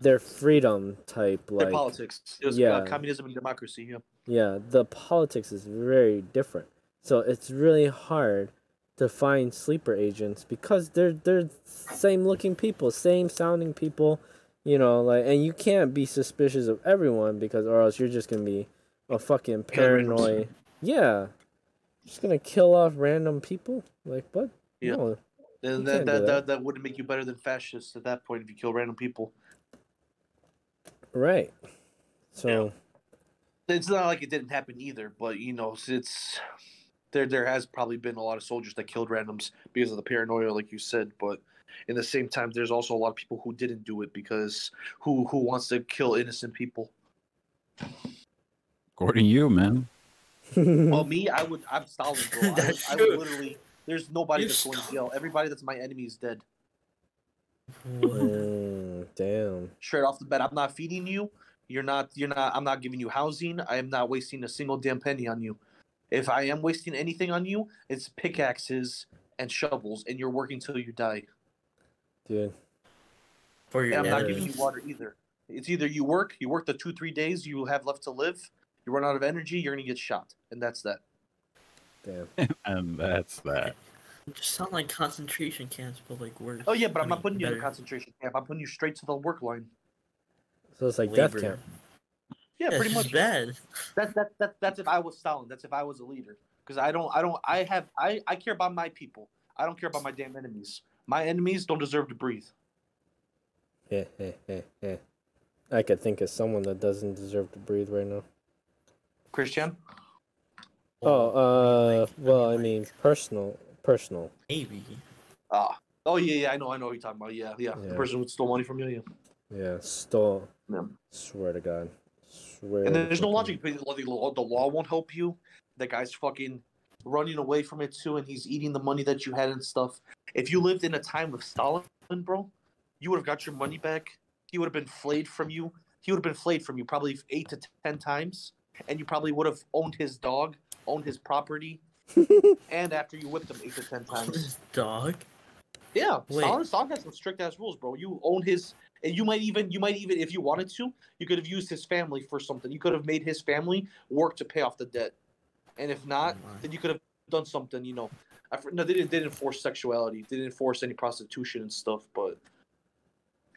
their freedom type like Their politics. It was yeah. uh, communism and democracy. Yeah. yeah, the politics is very different. So it's really hard to find sleeper agents because they're they're same looking people, same sounding people, you know, like and you can't be suspicious of everyone because or else you're just gonna be a fucking Paranoid. paranoid. Yeah. Just gonna kill off random people? Like what? Yeah. No. And that, that, that. that, that wouldn't make you better than fascists at that point if you kill random people. Right. So It's not like it didn't happen either, but you know, it's there. There has probably been a lot of soldiers that killed randoms because of the paranoia, like you said. But in the same time, there's also a lot of people who didn't do it because who who wants to kill innocent people. According to you, man. Well, me, I would. I'm Stalin, bro. I *laughs* would, That's I would true. literally. There's nobody You that's going to Stalin. jail. Everybody that's my enemy is dead. Mm, damn. straight off the bat. I'm not feeding you. You're not. You're not. I'm not giving you housing. I am not wasting a single damn penny on you. If I am wasting anything on you, it's pickaxes and shovels, and you're working till you die. Dude. For your And I'm not giving you water either. It's either you work, you work the two three days you have left to live. You run out of energy, you're gonna get shot, and that's that. Damn. *laughs* Um, and that's that. It just sound like concentration camps, but like worse. Oh yeah, but I'm I not putting you in a better. concentration camp. I'm putting you straight to the work line. So it's like death Labor. camp. Yeah, Yeah, pretty it's much. bad. That, that, that, that's if I was Stalin. That's if I was a leader. Because I don't, I don't, I have, I, I care about my people. I don't care about my damn enemies. My enemies don't deserve to breathe. Yeah, yeah, yeah, yeah. I could think of someone that doesn't deserve to breathe right now. Christian? Oh, uh, well, I mean, personal, personal. maybe. Ah. Oh yeah, yeah, I know, I know what you're talking about. Yeah, yeah. The person who stole money from you. Yeah. Yeah, stole. Yeah. Swear to God. Swear. And to there's no logic. The law, the law won't help you. The guy's fucking running away from it too, and he's eating the money that you had and stuff. If you lived in a time of Stalin, bro, you would have got your money back. He would have been flayed from you. He would have been flayed from you probably eight to ten times, and you probably would have owned his dog, owned his property *laughs* and after you whipped him eight to ten times. His dog. Yeah, Wait. Stalin, Stalin has some strict ass rules, bro. You own his, and you might even, you might even, if you wanted to, you could have used his family for something. You could have made his family work to pay off the debt, and if not, Oh then you could have done something. You know, I, fr- no, they didn't, they didn't force sexuality. They didn't force any prostitution and stuff. But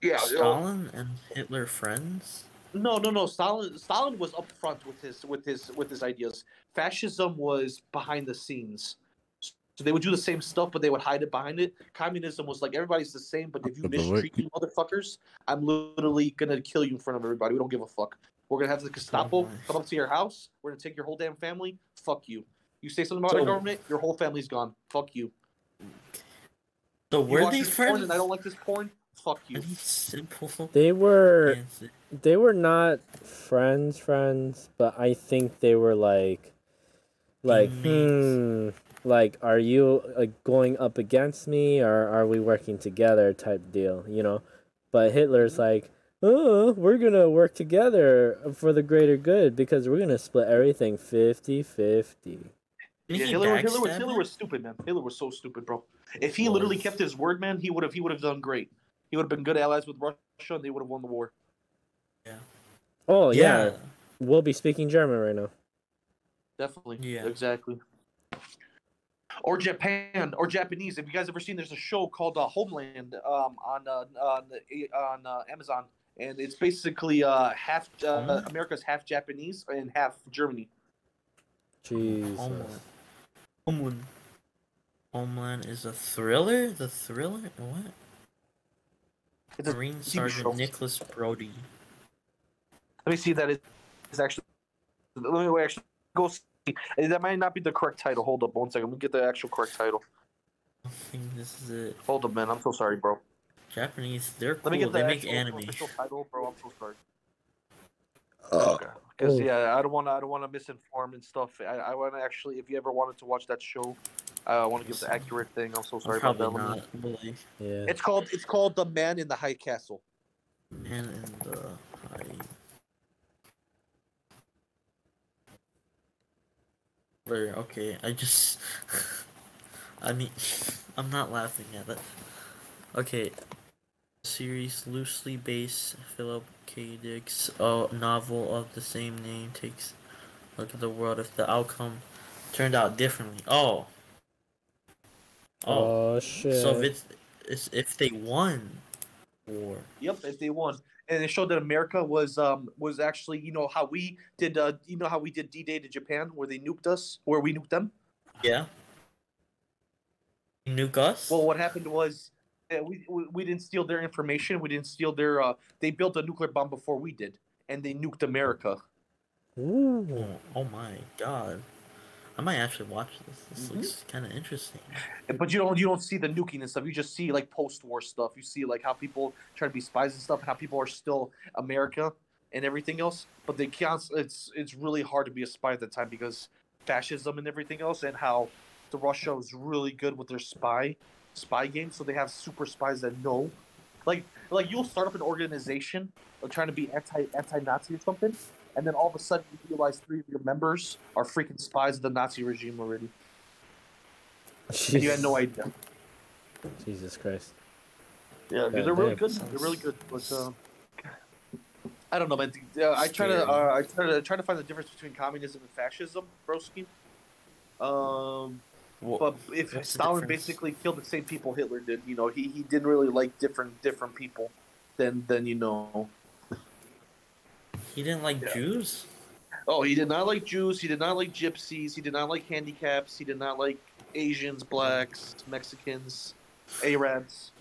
yeah, you know, Stalin and Hitler friends. No, no, no. Stalin, Stalin was upfront with his, with his, with his ideas. Fascism was behind the scenes. So they would do the same stuff, but they would hide it behind it. Communism was like everybody's the same, but if you But the mistreat you motherfuckers, I'm literally gonna kill you in front of everybody. We don't give a fuck. We're gonna have the Gestapo oh my. come up to your house. We're gonna take your whole damn family. Fuck you. You say something about So- our government, your whole family's gone. Fuck you. So You were watch they this porn friends? and I don't like this porn. Fuck you. Simple They were answer? they were not friends friends, but I think they were like like hmm like are you like going up against me or are we working together type deal, you know? But Hitler's like, "Oh, we're going to work together for the greater good because we're going to split everything 50-50." Yeah, Hitler, Hitler, was, Hitler was stupid, man. Hitler was so stupid, bro. If he literally kept his word, man, he would have he would have done great. He would have been good allies with Russia, and they would have won the war. Yeah. Oh, yeah. yeah. We'll be speaking German right now. Definitely. Yeah. Exactly. Or Japan or Japanese. Have you guys ever seen? There's a show called uh, Homeland um, on uh, on on uh, Amazon, and it's basically uh, half uh, Homeland? America's half Japanese and half Germany. Jesus. Homeland. Homeland. Homeland is a thriller. The thriller. What? It's a Marine Sergeant show. Nicholas Brody. Let me see. That is is actually. Let me wait, actually go see. That might not be the correct title. Hold up one second. Let me get the actual correct title. I think this is it. Hold up, man. I'm so sorry, bro. Japanese. They're Let me get the they make actual anime. official title, bro. I'm so sorry. Okay. Because yeah, I don't want to. I don't want to misinform and stuff. I, I want to actually. If you ever wanted to watch that show, I want to give the accurate thing. I'm so sorry about that. Let me- not. Really. Yeah. It's called. It's called the Man in the High Castle. Man in the high. Where, okay, I just. *laughs* I mean, *laughs* I'm not laughing at it. Okay. Series loosely based Philip K. Dick's uh, novel of the same name takes a look at the world if the outcome turned out differently. Oh. Oh. Oh shit. so if it's, it's if they won war. Yep, if they won, and it showed that America was um was actually you know how we did uh you know how we did D Day to Japan where they nuked us where we nuked them. Yeah. Nuke us? Well, what happened was uh, we, we we didn't steal their information. We didn't steal their. Uh, they built a nuclear bomb before we did, and they nuked America. Ooh. oh, oh my god. I might actually watch this. This Mhm. looks kind of interesting. But you don't you don't see the nuking and stuff. You just see like post-war stuff. You see like how people try to be spies and stuff, and how people are still America and everything else. But they can't. It's it's really hard to be a spy at the time because fascism and everything else, and how the Russia was really good with their spy spy game. So they have super spies that know, like like you'll start up an organization of trying to be anti anti Nazi or something, and then all of a sudden you realize three of your members are freaking spies of the Nazi regime already, and you had no idea. Jesus Christ. Yeah, 'cause God they're really damn. good. They're really good, but uh, I don't know, man. Uh, I try to uh, I try to try to find the difference between communism and fascism, broski. Um, Well, but if Stalin difference? basically killed the same people Hitler did, you know, he, he didn't really like different different people than than you know. He didn't like Yeah. Jews? Oh, he did not like Jews. He did not like gypsies. He did not like handicaps. He did not like Asians, blacks, Mexicans, Arabs.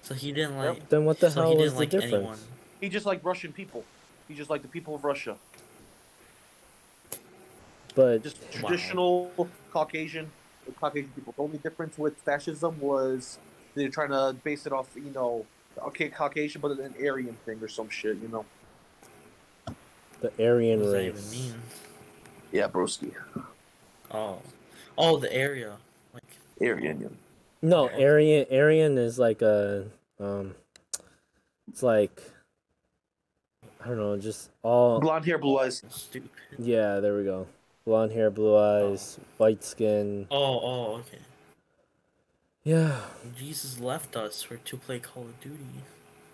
So he didn't Yep. like. Then what the so hell he was the like difference? anyone. He just liked Russian people. He just liked the people of Russia. But just Wow. traditional Caucasian Caucasian people. The only difference with fascism was they're trying to base it off, you know, okay, Caucasian, but an Aryan thing or some shit, you know. The What Aryan does that race. even mean? Yeah, broski. Oh. Oh, the area. Like, Aryan. No, Aryan Aryan is like a um it's like I don't know, just all Blonde hair, blue eyes. stupid. Yeah, there we go. blonde hair, blue eyes, white skin. Oh, oh, okay. Yeah. Jesus left us for to play Call of Duty.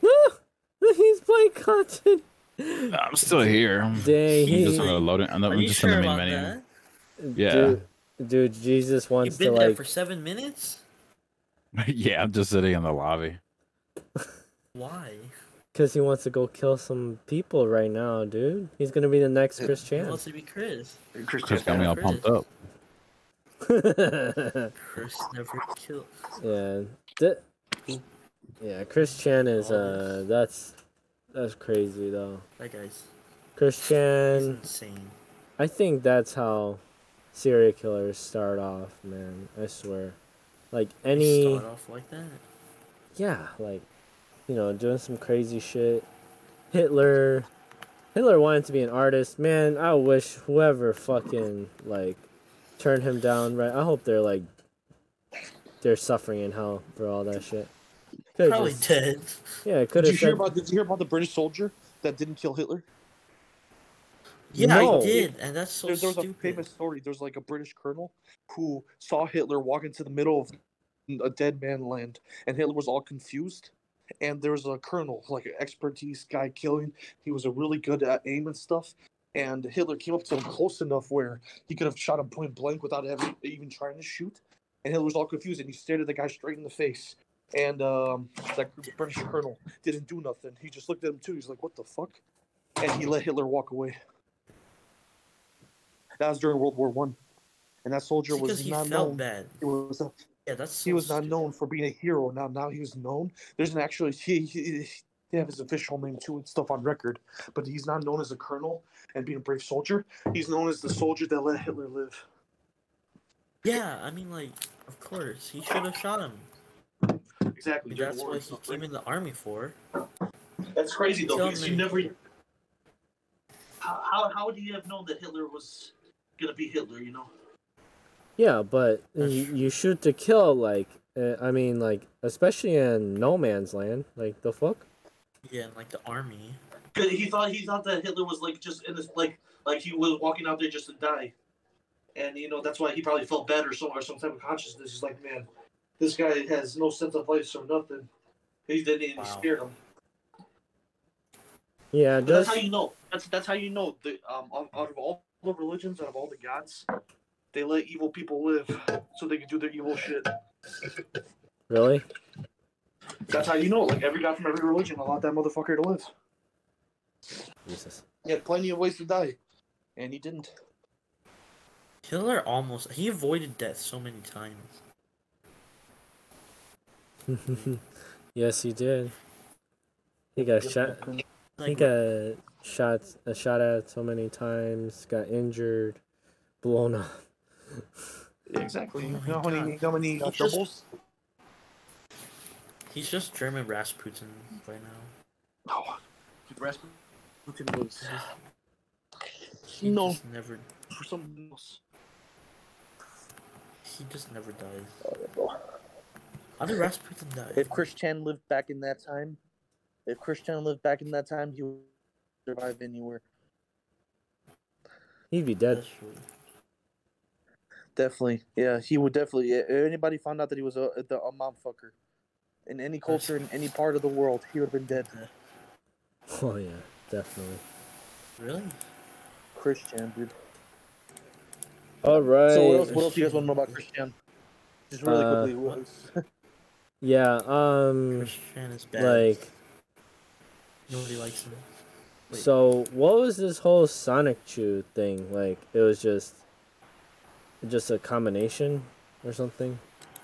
*laughs* He's playing content. I'm still here. Dang, I'm he, just uh, loading. I'm, Are I'm just sure in the main menu. that? Yeah. Dude, dude, Jesus wants You've been to there like. for seven minutes. *laughs* yeah, I'm just sitting in the lobby. Why? Because he wants to go kill some people right now, dude. He's gonna be the next Chris He Chan. wants to be Chris. Chris Chris got me all pumped up. *laughs* Chris never killed. yeah. Th- yeah, Chris Chan is uh that's that's crazy though. That guy's Christian. insane. I think that's how serial killers start off, man. I swear. Like any Start off like that. yeah, like you know, doing some crazy shit. Hitler Hitler wanted to be an artist. Man, I wish whoever fucking like turned him down, right? I hope they're like they're suffering in hell for all that shit. Could've Probably just- dead. yeah, I could Did have you hear said about? Did you hear about the British soldier that didn't kill Hitler? Yeah, No. I did, and that's so there, there was a stupid. famous story. There's like a British colonel who saw Hitler walk into the middle of a dead man land, and Hitler was all confused. And there was a colonel, like an expertise guy killing. He was a really good at aim and stuff. And Hitler came up to him close enough where he could have shot him point blank without ever, even trying to shoot. And Hitler was all confused, and he stared at the guy straight in the face. And um, that British colonel didn't do nothing. He just looked at him too. He's like, "What the fuck?" And he let Hitler walk away. That was during World War One, and that soldier It's was not known. bad. He was a, Yeah, that's he so was not known for being a hero. Now now he was known. There's an actually he, he they have his official name too and stuff on record, but he's not known as a colonel and being a brave soldier. He's known as the soldier that let Hitler live. Yeah, I mean, like, of course, he should have shot him. Exactly. That's war what he came in the army for. That's crazy though, Tell because me. you never. How, how how would he have known that Hitler was gonna be Hitler? You know. Yeah, but you, you shoot to kill, like, uh, I mean, like, especially in no man's land. Like, the fuck? Yeah, in, like the army. Cause he thought he thought that Hitler was like just in this like like he was walking out there just to die, and you know that's why he probably felt bad or some or some type of consciousness. He's like, man, this guy has no sense of life, so nothing. He didn't. even Wow. scared him. Yeah, But that's how you know. That's that's how you know. The um out out of all the religions, out of all the gods, they let evil people live so they can do their evil shit. really. That's how you know. Like every god from every religion allowed that motherfucker to live. Jesus. He had plenty of ways to die, and he didn't. Hitler almost he avoided death so many times. *laughs* yes, he did. He got shot. He Like got shot, uh, shot at so many times. Got injured, blown up. Exactly. Oh you know how many, how many uh, He just- he's just German Rasputin right now. Oh, dude, Rasputin was *sighs* He No. just never for something else. he just never dies. How did Rasputin die? If Christian lived back in that time, if Christian lived back in that time, he would survive anywhere. He'd be dead. Definitely, yeah, he would definitely. If anybody found out that he was a the, a mom fucker in any culture in any part of the world, he would have been dead. Oh yeah, definitely. Really? Christian, dude. All right. So what else? What else do you guys want to know about Christian? Just really Uh, quickly. *laughs* what was- Yeah. Um. Christian is bad. Like. nobody likes him. Wait. So what was this whole Sonichu thing? Like it was just just a combination or something?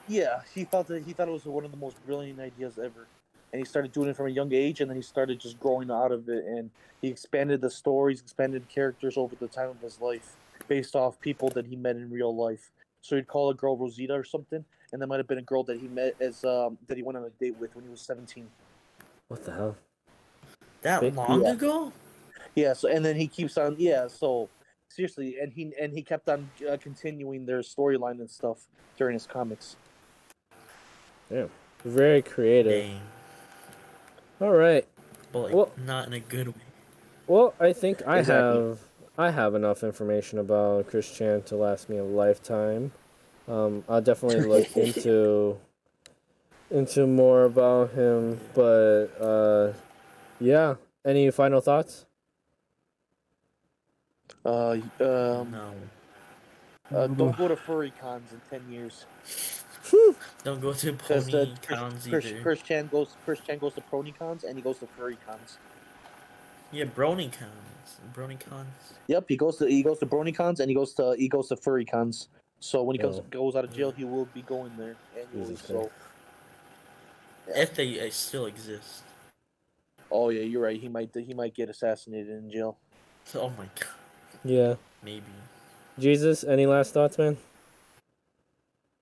Yeah, he thought that he thought it was one of the most brilliant ideas ever, and he started doing it from a young age, and then he started just growing out of it, and he expanded the stories, expanded characters over the time of his life, based off people that he met in real life. So he'd call a girl Rosita or something, and there might have been a girl that he met as um, that he went on a date with when he was seventeen. What the hell? That Big- long yeah. ago? Yeah, so and then he keeps on yeah, so seriously, and he and he kept on uh, continuing their storyline and stuff during his comics. Yeah, very creative. Dang. All right. But like, Well- not in a good way. Well, I think I Exactly. have I have enough information about Chris Chan to last me a lifetime. Um, I'll definitely *laughs* look into into more about him, but uh, yeah. Any final thoughts? Uh, um, No. uh, don't go to furry cons in ten years. Don't go to pony cons Chris, either. Chris Chan goes Chris Chan goes to brony cons and he goes to furry cons. Yeah, brony cons. Brony cons. Yep, he goes to he goes to brony cons and he goes to he goes to furry cons. So when he comes Oh. goes out of jail, he will be going there annually. Jesus So, Yeah. If they uh, still exist. oh yeah, you're right. He might he might get assassinated in jail. Oh my god. Yeah. Maybe. Jesus, any last thoughts, man?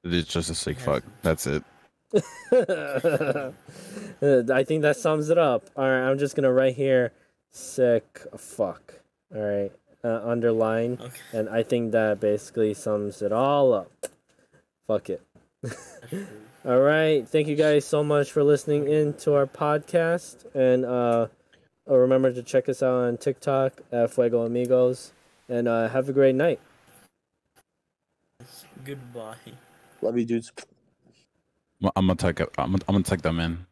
It's just a sick fuck. That's it. *laughs* I think that sums it up. All right, I'm just gonna write here, sick fuck. All right, uh, underline, Okay. and I think that basically sums it all up. Fuck it. *laughs* All right, thank you guys so much for listening in to our podcast, and uh, uh, remember to check us out on TikTok at Fuego Amigos, and uh, have a great night. Goodbye. Love you, dudes. I'm, I'm gonna take. I'm, gonna- I'm gonna take them in.